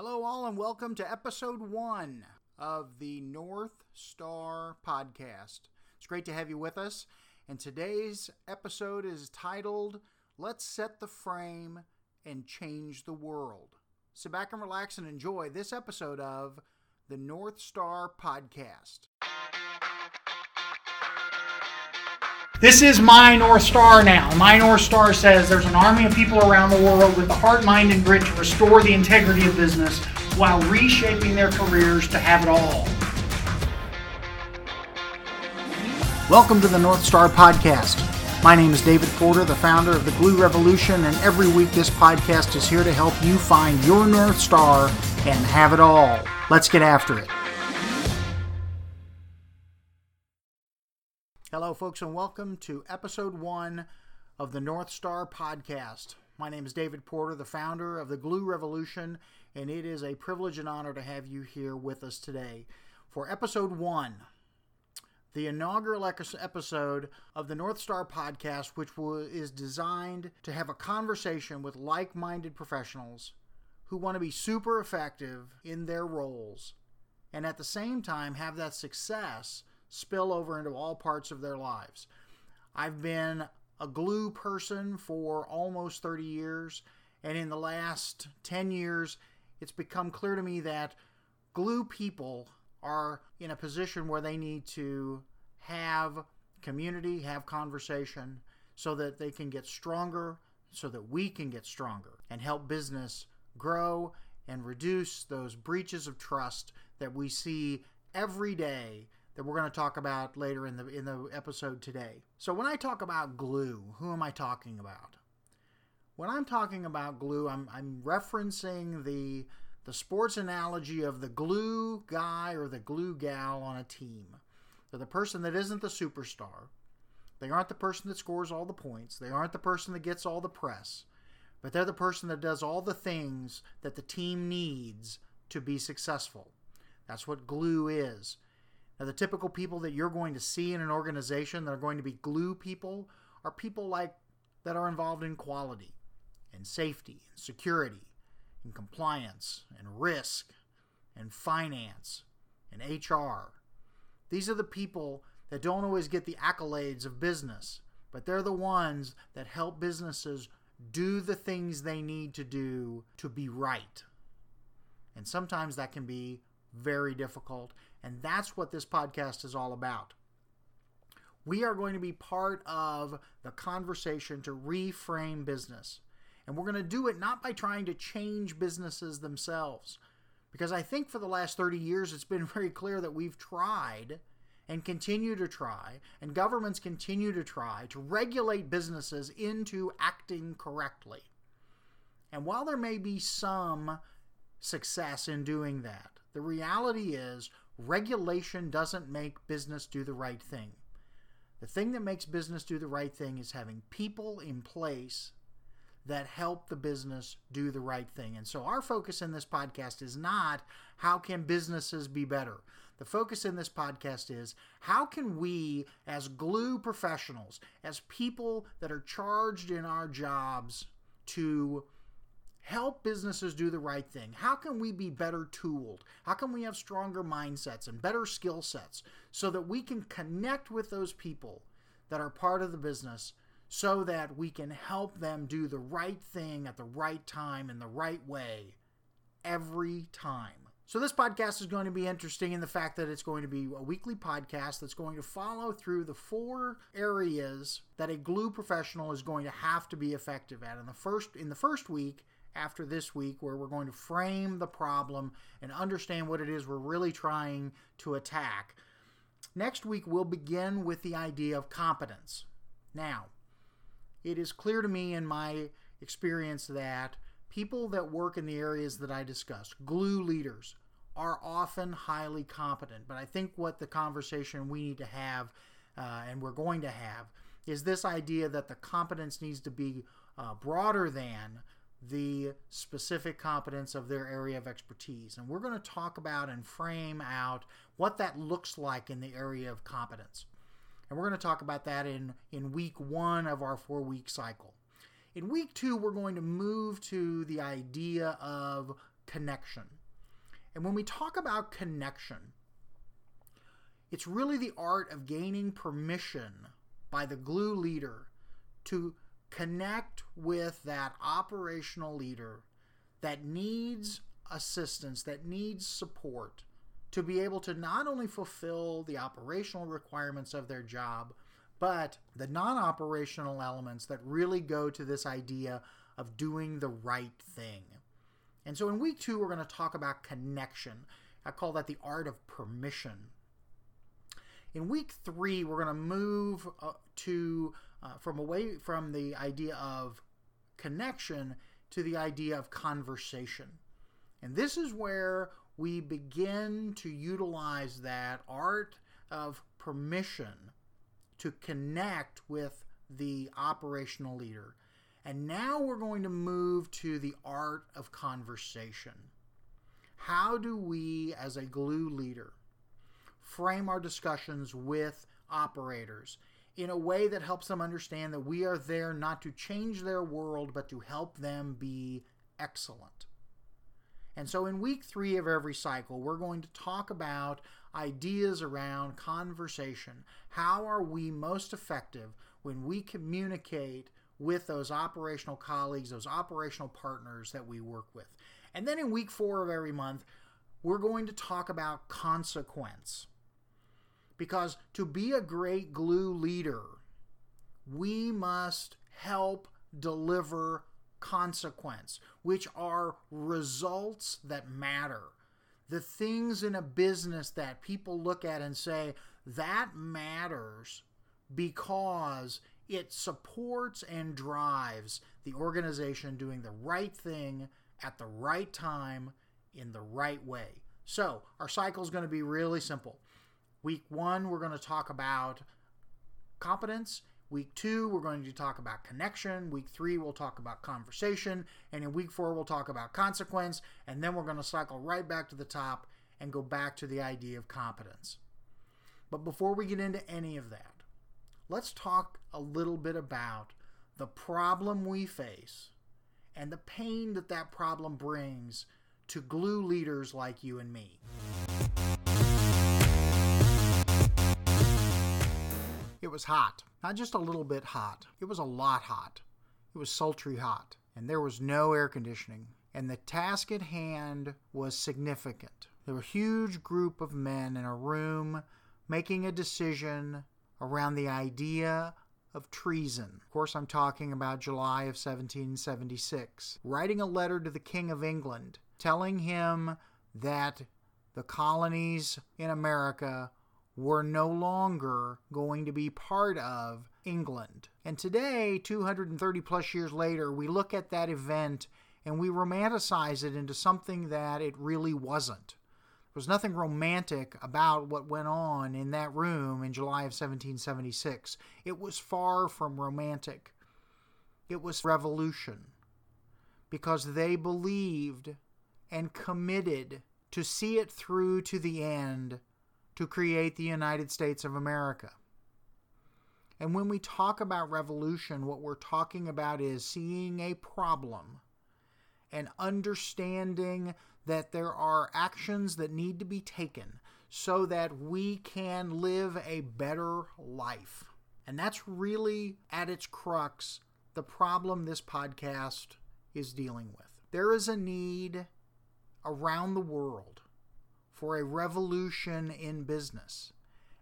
Hello, all, and welcome to episode one of the North Star Podcast. It's great to have you with us. And today's episode is titled Let's Set the Frame and Change the World. Sit back and relax and enjoy this episode of the North Star Podcast. This is my North Star now. My North Star says there's an army of people around the world with the heart, mind, and grit to restore the integrity of business while reshaping their careers to have it all. Welcome to the North Star Podcast. My name is David Porter, the founder of the Glue Revolution, and every week this podcast is here to help you find your North Star and have it all. Let's get after it. Hello, folks, and welcome to episode one of the North Star Podcast. My name is David Porter, the founder of the Glue Revolution, and it is a privilege and honor to have you here with us today for episode one, the inaugural episode of the North Star Podcast, which is designed to have a conversation with like minded professionals who want to be super effective in their roles and at the same time have that success spill over into all parts of their lives. I've been a glue person for almost 30 years, and in the last 10 years, it's become clear to me that glue people are in a position where they need to have community, have conversation, so that they can get stronger, so that we can get stronger and help business grow and reduce those breaches of trust that we see every day that we're going to talk about later in the in the episode today. So when I talk about glue, who am I talking about? When I'm talking about glue, I'm I'm referencing the the sports analogy of the glue guy or the glue gal on a team. They're the person that isn't the superstar. They aren't the person that scores all the points. They aren't the person that gets all the press. But they're the person that does all the things that the team needs to be successful. That's what glue is. Now, the typical people that you're going to see in an organization that are going to be glue people are people like that are involved in quality and safety and security and compliance and risk and finance and HR. These are the people that don't always get the accolades of business, but they're the ones that help businesses do the things they need to do to be right. And sometimes that can be very difficult and that's what this podcast is all about. We are going to be part of the conversation to reframe business. And we're going to do it not by trying to change businesses themselves. Because I think for the last 30 years, it's been very clear that we've tried and continue to try, and governments continue to try to regulate businesses into acting correctly. And while there may be some success in doing that, the reality is regulation doesn't make business do the right thing. The thing that makes business do the right thing is having people in place that help the business do the right thing. And so our focus in this podcast is not how can businesses be better. The focus in this podcast is how can we, as glue professionals, as people that are charged in our jobs to help businesses do the right thing? How can we be better tooled? How can we have stronger mindsets and better skill sets so that we can connect with those people that are part of the business so that we can help them do the right thing at the right time in the right way every time? So, this podcast is going to be interesting in the fact that it's going to be a weekly podcast that's going to follow through the four areas that a glue professional is going to have to be effective at. In the first, in the first week, after this week where we're going to frame the problem and understand what it is we're really trying to attack. Next week, we'll begin with the idea of competence. Now, it is clear to me in my experience that people that work in the areas that I discussed, glue leaders, are often highly competent. But I think what the conversation we need to have, uh, and we're going to have, is this idea that the competence needs to be uh, broader than the specific competence of their area of expertise. And we're going to talk about and frame out what that looks like in the area of competence. And we're going to talk about that in, in week one of our four week cycle. In week two, we're going to move to the idea of connection. And when we talk about connection, it's really the art of gaining permission by the glue leader to connect with that operational leader that needs assistance, that needs support to be able to not only fulfill the operational requirements of their job, but the non operational elements that really go to this idea of doing the right thing. And so in week two, we're going to talk about connection. I call that the art of permission. In week three, we're going to move uh, to uh, from away from the idea of connection to the idea of conversation. And this is where we begin to utilize that art of permission to connect with the operational leader. And now we're going to move to the art of conversation. How do we, as a glue leader, frame our discussions with operators in a way that helps them understand that we are there not to change their world, but to help them be excellent? And so, in week three of every cycle, we're going to talk about ideas around conversation. How are we most effective when we communicate with those operational colleagues, those operational partners that we work with? And then in week four of every month, we're going to talk about consequence. Because to be a great glue leader, we must help deliver consequence, which are results that matter. The things in a business that people look at and say, that matters because it supports and drives the organization doing the right thing at the right time in the right way. So, our cycle is going to be really simple. Week one, we're going to talk about competence. Week two, we're going to talk about connection. Week three, we'll talk about conversation. And in week four, we'll talk about consequence. And then we're going to cycle right back to the top and go back to the idea of competence. But before we get into any of that, let's talk a little bit about the problem we face and the pain that that problem brings to glue leaders like you and me. It was hot. Not just a little bit hot, it was a lot hot. It was sultry hot, and there was no air conditioning. And the task at hand was significant. There were a huge group of men in a room making a decision around the idea of treason. Of course, I'm talking about July of 1776. Writing a letter to the King of England telling him that the colonies in America were no longer going to be part of England. And today, 230 plus years later, we look at that event and we romanticize it into something that it really wasn't. There was nothing romantic about what went on in that room in July of 1776. It was far from romantic. It was revolution because they believed and committed to see it through to the end to create the United States of America. And when we talk about revolution, what we're talking about is seeing a problem and understanding that there are actions that need to be taken so that we can live a better life. And that's really at its crux the problem this podcast is dealing with. There is a need around the world for a revolution in business.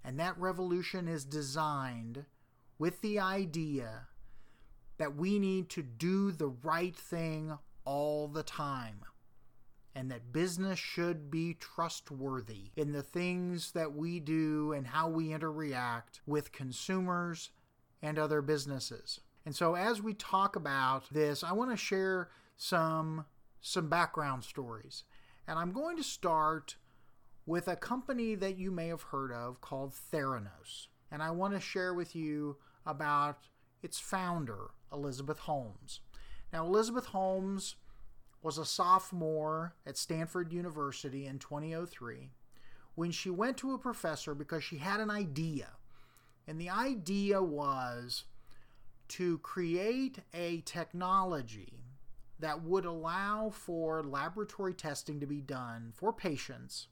And that revolution is designed with the idea that we need to do the right thing all the time. And that business should be trustworthy in the things that we do and how we interact with consumers and other businesses. And so as we talk about this, I want to share some some background stories. And I'm going to start with a company that you may have heard of called Theranos. And I want to share with you about its founder, Elizabeth Holmes. Now, Elizabeth Holmes was a sophomore at Stanford University in 2003 when she went to a professor because she had an idea. And the idea was to create a technology that would allow for laboratory testing to be done for patients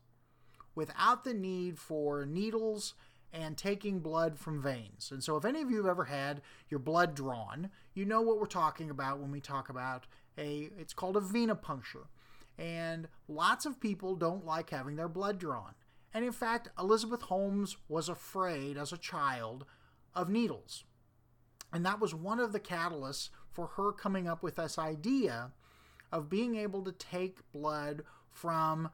without the need for needles and taking blood from veins. And so, if any of you have ever had your blood drawn, you know what we're talking about when we talk about a, it's called a venipuncture. And lots of people don't like having their blood drawn. And in fact, Elizabeth Holmes was afraid as a child of needles. And that was one of the catalysts for her coming up with this idea of being able to take blood from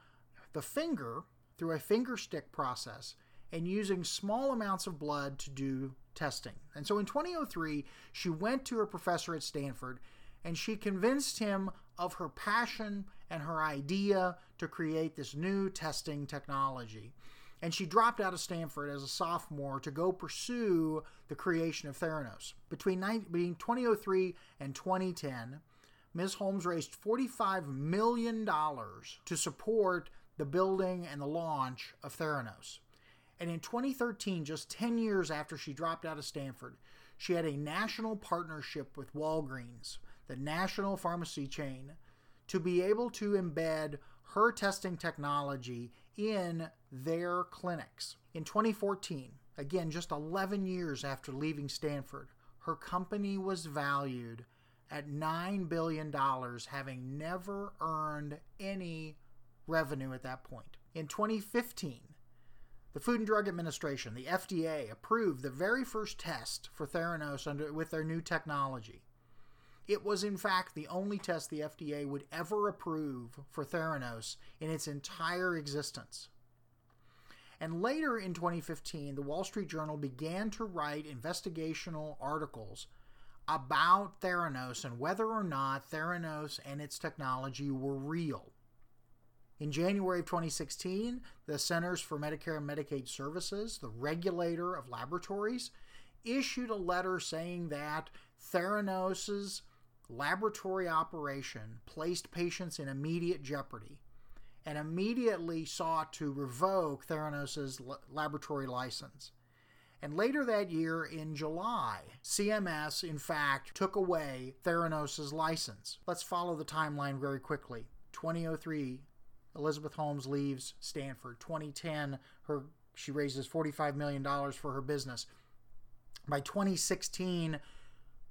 the finger through a finger stick process and using small amounts of blood to do testing. And so in 2003, she went to her professor at Stanford and she convinced him of her passion and her idea to create this new testing technology. And she dropped out of Stanford as a sophomore to go pursue the creation of Theranos. Between, between 2003 and 2010, Ms. Holmes raised $45 million to support the building and the launch of Theranos. And in 2013, just 10 years after she dropped out of Stanford, she had a national partnership with Walgreens, the national pharmacy chain, to be able to embed her testing technology in their clinics. In 2014, again, just 11 years after leaving Stanford, her company was valued at $9 billion, having never earned any revenue at that point. In 2015, the Food and Drug Administration, the FDA, approved the very first test for Theranos under, with their new technology. It was, in fact, the only test the FDA would ever approve for Theranos in its entire existence. And later in 2015, the Wall Street Journal began to write investigational articles about Theranos and whether or not Theranos and its technology were real. In January of 2016, the Centers for Medicare and Medicaid Services, the regulator of laboratories, issued a letter saying that Theranos's laboratory operation placed patients in immediate jeopardy and immediately sought to revoke Theranos's laboratory license. And later that year, in July, CMS, in fact, took away Theranos's license. Let's follow the timeline very quickly. 2003, Elizabeth Holmes leaves Stanford. 2010, her she raises $45 million for her business. By 2016,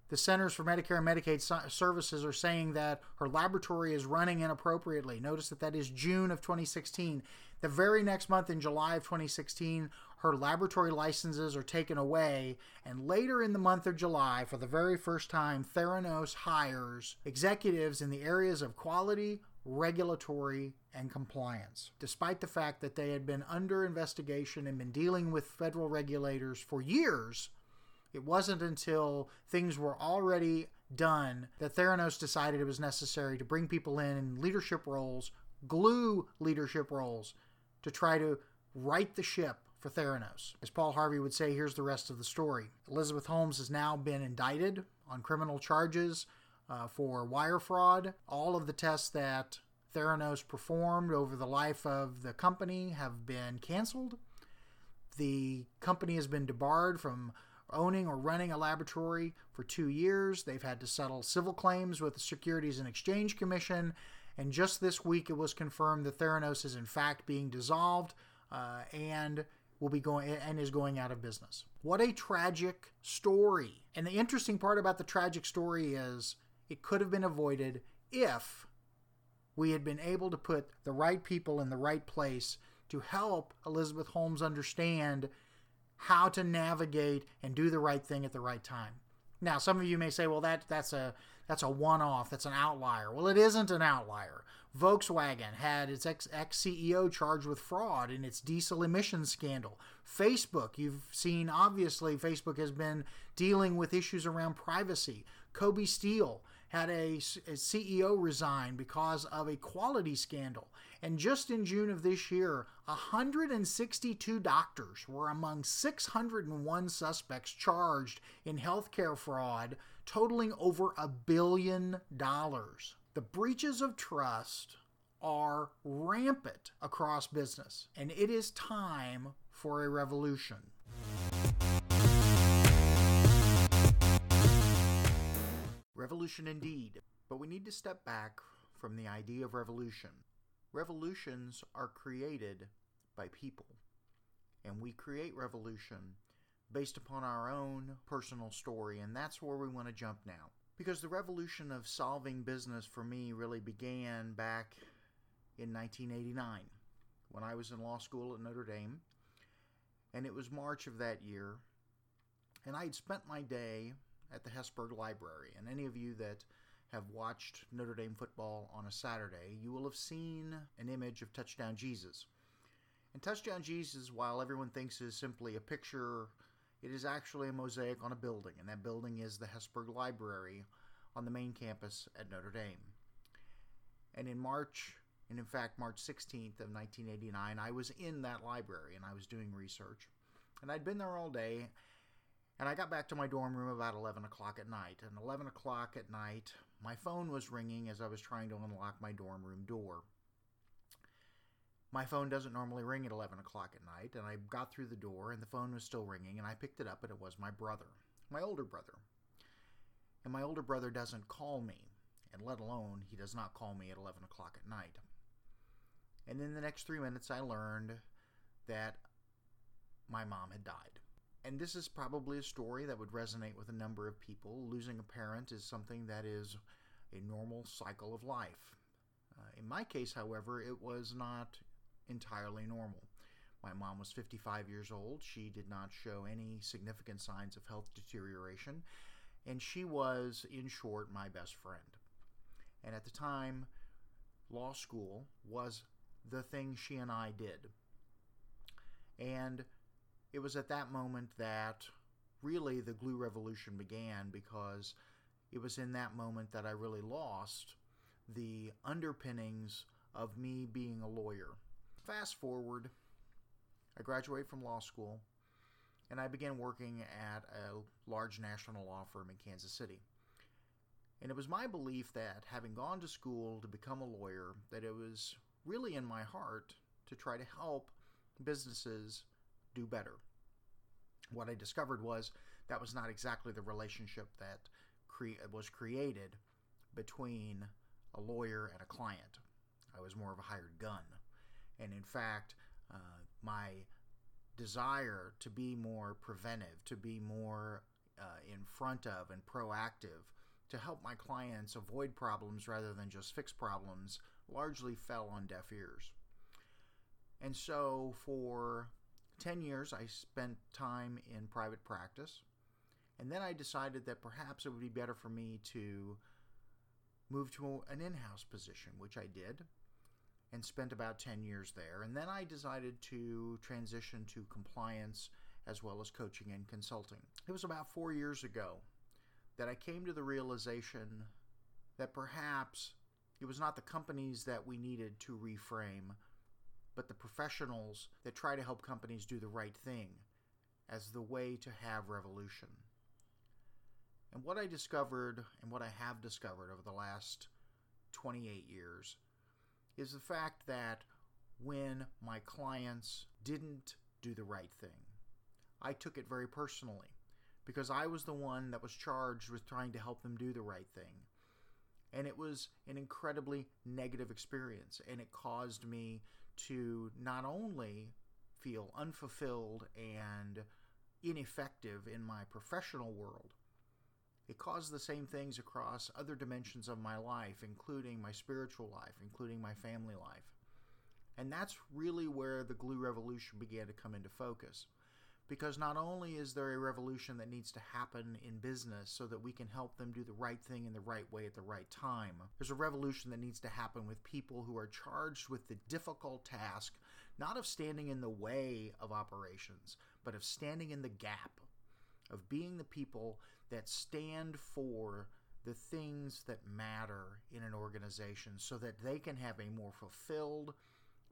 the Centers for Medicare and Medicaid Services are saying that her laboratory is running inappropriately. Notice that that is June of 2016. The very next month, in July of 2016, her laboratory licenses are taken away. And later in the month of July, for the very first time, Theranos hires executives in the areas of quality, regulatory, and compliance. Despite the fact that they had been under investigation and been dealing with federal regulators for years, it wasn't until things were already done that Theranos decided it was necessary to bring people in in leadership roles, glue leadership roles, to try to right the ship for Theranos. As Paul Harvey would say, here's the rest of the story. Elizabeth Holmes has now been indicted on criminal charges uh, for wire fraud. All of the tests that Theranos performed over the life of the company have been canceled. The company has been debarred from owning or running a laboratory for two years. They've had to settle civil claims with the Securities and Exchange Commission. And just this week, it was confirmed that Theranos is in fact being dissolved uh, and will be going and is going out of business. What a tragic story! And the interesting part about the tragic story is it could have been avoided if we had been able to put the right people in the right place to help Elizabeth Holmes understand how to navigate and do the right thing at the right time. Now, some of you may say, "Well, that that's a that's a one-off. That's an outlier." Well, it isn't an outlier. Volkswagen had its ex CEO charged with fraud in its diesel emissions scandal. Facebook, you've seen obviously Facebook has been dealing with issues around privacy. Kobe Steel had a, a, CEO resign because of a quality scandal. And just in June of this year, 162 doctors were among 601 suspects charged in healthcare fraud, totaling over a billion dollars. The breaches of trust are rampant across business, and it is time for a revolution. Revolution indeed. But we need to step back from the idea of revolution. Revolutions are created by people, and we create revolution based upon our own personal story, and that's where we want to jump now. Because the revolution of solving business for me really began back in 1989 when I was in law school at Notre Dame, and it was March of that year, and I had spent my day at the Hesburgh Library. And any of you that have watched Notre Dame football on a Saturday, you will have seen an image of Touchdown Jesus. And Touchdown Jesus, while everyone thinks is simply a picture, it is actually a mosaic on a building, and that building is the Hesburgh Library on the main campus at Notre Dame. And in March, and in fact March 16th of 1989, I was in that library and I was doing research. And I'd been there all day, and I got back to my dorm room about 11 o'clock at night. And 11 o'clock at night, my phone was ringing as I was trying to unlock my dorm room door. My phone doesn't normally ring at 11 o'clock at night, and I got through the door, and the phone was still ringing, and I picked it up, and it was my brother, my older brother. And my older brother doesn't call me, and let alone he does not call me at 11 o'clock at night. And in the next three minutes, I learned that my mom had died. And this is probably a story that would resonate with a number of people. Losing a parent is something that is a normal cycle of life. Uh, in my case, however, it was not entirely normal. My mom was 55 years old. She did not show any significant signs of health deterioration, and she was, in short, my best friend. And at the time, law school was the thing she and I did. And it was at that moment that really the glue revolution began because it was in that moment that I really lost the underpinnings of me being a lawyer. Fast forward, I graduate from law school and I began working at a large national law firm in Kansas City. And it was my belief that having gone to school to become a lawyer, that it was really in my heart to try to help businesses do better. What I discovered was that was not exactly the relationship that cre- was created between a lawyer and a client. I was more of a hired gun. And in fact, uh, my desire to be more preventive, to be more uh, in front of and proactive, to help my clients avoid problems rather than just fix problems, largely fell on deaf ears. And so for 10 years, I spent time in private practice. And then I decided that perhaps it would be better for me to move to an in house position, which I did and spent about 10 years there. And then I decided to transition to compliance as well as coaching and consulting. It was about four years ago that I came to the realization that perhaps it was not the companies that we needed to reframe, but the professionals that try to help companies do the right thing as the way to have revolution. And what I discovered, and what I have discovered over the last 28 years, is the fact that when my clients didn't do the right thing, I took it very personally because I was the one that was charged with trying to help them do the right thing. And it was an incredibly negative experience, and it caused me to not only feel unfulfilled and ineffective in my professional world, it caused the same things across other dimensions of my life, including my spiritual life, including my family life. And that's really where the glue revolution began to come into focus. Because not only is there a revolution that needs to happen in business so that we can help them do the right thing in the right way at the right time, there's a revolution that needs to happen with people who are charged with the difficult task, not of standing in the way of operations, but of standing in the gap, of being the people that stand for the things that matter in an organization so that they can have a more fulfilled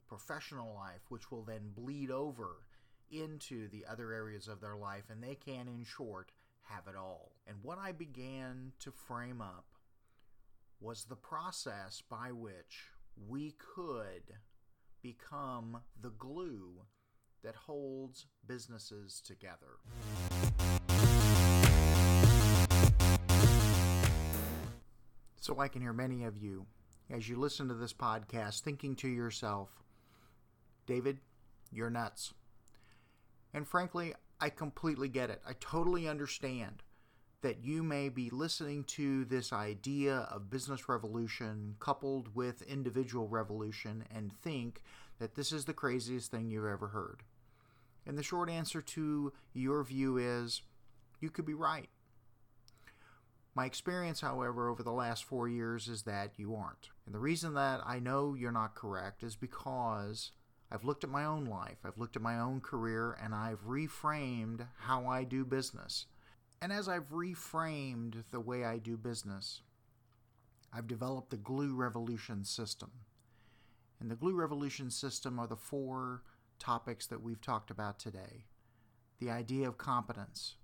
professional life, which will then bleed over into the other areas of their life, and they can, in short, have it all. And what I began to frame up was the process by which we could become the glue that holds businesses together. So I can hear many of you, as you listen to this podcast, thinking to yourself, David, you're nuts. And frankly, I completely get it. I totally understand that you may be listening to this idea of business revolution coupled with individual revolution and think that this is the craziest thing you've ever heard. And the short answer to your view is you could be right. My experience, however, over the last four years is that you aren't. And the reason that I know you're not correct is because I've looked at my own life, I've looked at my own career, and I've reframed how I do business. And as I've reframed the way I do business, I've developed the Glue Revolution system. And the Glue Revolution system are the four topics that we've talked about today. The idea of competence.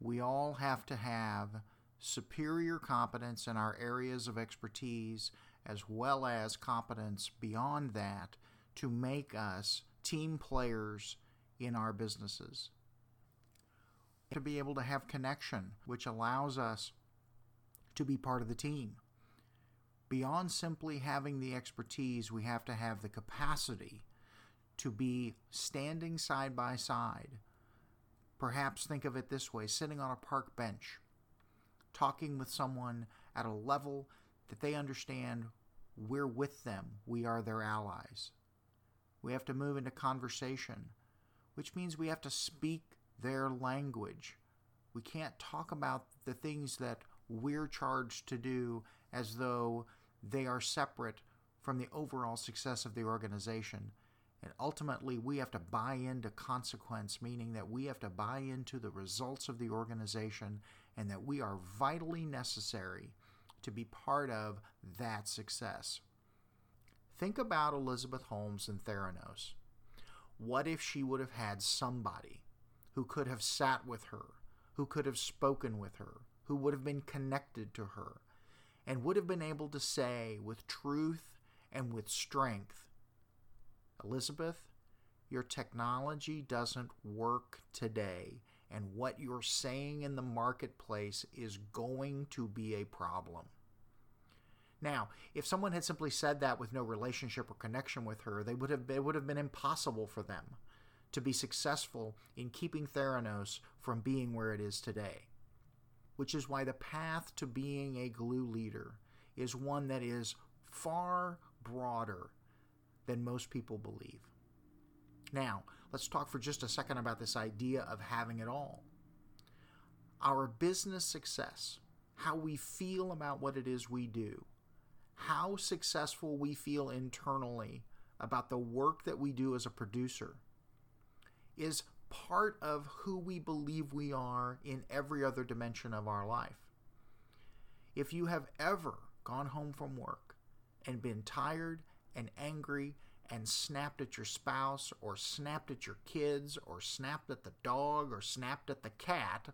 We all have to have superior competence in our areas of expertise, as well as competence beyond that to make us team players in our businesses. To be able to have connection, which allows us to be part of the team. Beyond simply having the expertise, we have to have the capacity to be standing side by side. Perhaps think of it this way sitting on a park bench talking with someone at a level that they understand we're with them, we are their allies. We have to move into conversation, which means we have to speak their language. We can't talk about the things that we're charged to do as though they are separate from the overall success of the organization. And ultimately, we have to buy into consequence, meaning that we have to buy into the results of the organization and that we are vitally necessary to be part of that success. Think about Elizabeth Holmes and Theranos. What if she would have had somebody who could have sat with her, who could have spoken with her, who would have been connected to her, and would have been able to say with truth and with strength, Elizabeth, your technology doesn't work today and what you're saying in the marketplace is going to be a problem. Now, if someone had simply said that with no relationship or connection with her, they would have it would have been impossible for them to be successful in keeping Theranos from being where it is today. Which is why the path to being a glue leader is one that is far broader than most people believe. Now, let's talk for just a second about this idea of having it all. Our business success, how we feel about what it is we do, how successful we feel internally about the work that we do as a producer, is part of who we believe we are in every other dimension of our life. If you have ever gone home from work and been tired and angry and snapped at your spouse or snapped at your kids or snapped at the dog or snapped at the cat,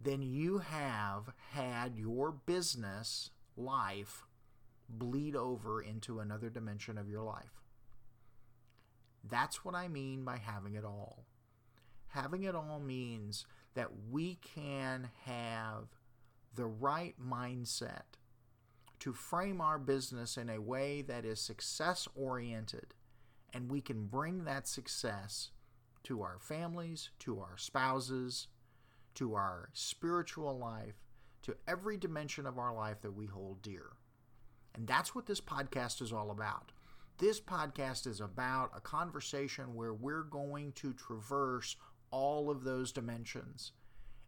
then you have had your business life bleed over into another dimension of your life. That's what I mean by having it all. Having it all means that we can have the right mindset to frame our business in a way that is success oriented and we can bring that success to our families, to our spouses, to our spiritual life, to every dimension of our life that we hold dear. And that's what this podcast is all about. This podcast is about a conversation where we're going to traverse all of those dimensions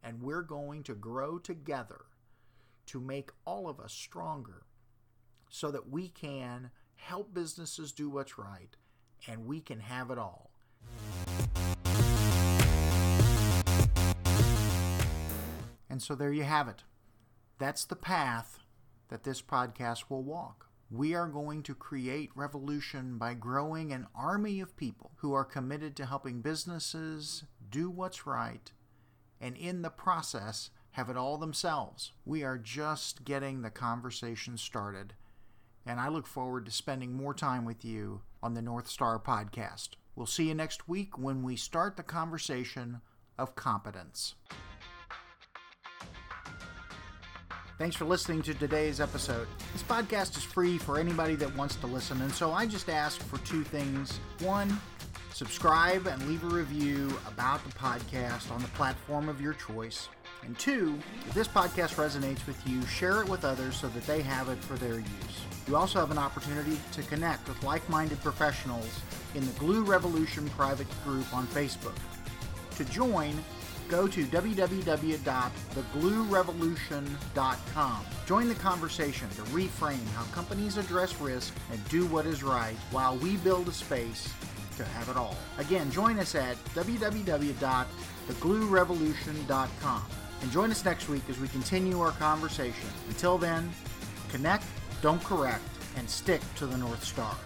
and we're going to grow together to make all of us stronger so that we can help businesses do what's right and we can have it all. And so there you have it. That's the path that this podcast will walk. We are going to create revolution by growing an army of people who are committed to helping businesses do what's right and in the process have it all themselves. We are just getting the conversation started, and I look forward to spending more time with you on the North Star podcast. We'll see you next week when we start the conversation of competence. Thanks for listening to today's episode. This podcast is free for anybody that wants to listen, and so I just ask for two things. One, subscribe and leave a review about the podcast on the platform of your choice. And two, if this podcast resonates with you, share it with others so that they have it for their use. You also have an opportunity to connect with like minded professionals in the Glue Revolution private group on Facebook. To join, go to www.thegluerevolution.com. Join the conversation to reframe how companies address risk and do what is right while we build a space to have it all. Again, join us at www.thegluerevolution.com. And join us next week as we continue our conversation. Until then, connect, don't correct, and stick to the North Star.